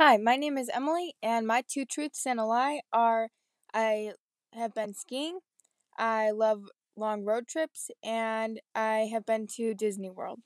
Hi, my name is Emily, and my two truths and a lie are I have been skiing, I love long road trips, and I have been to Disney World.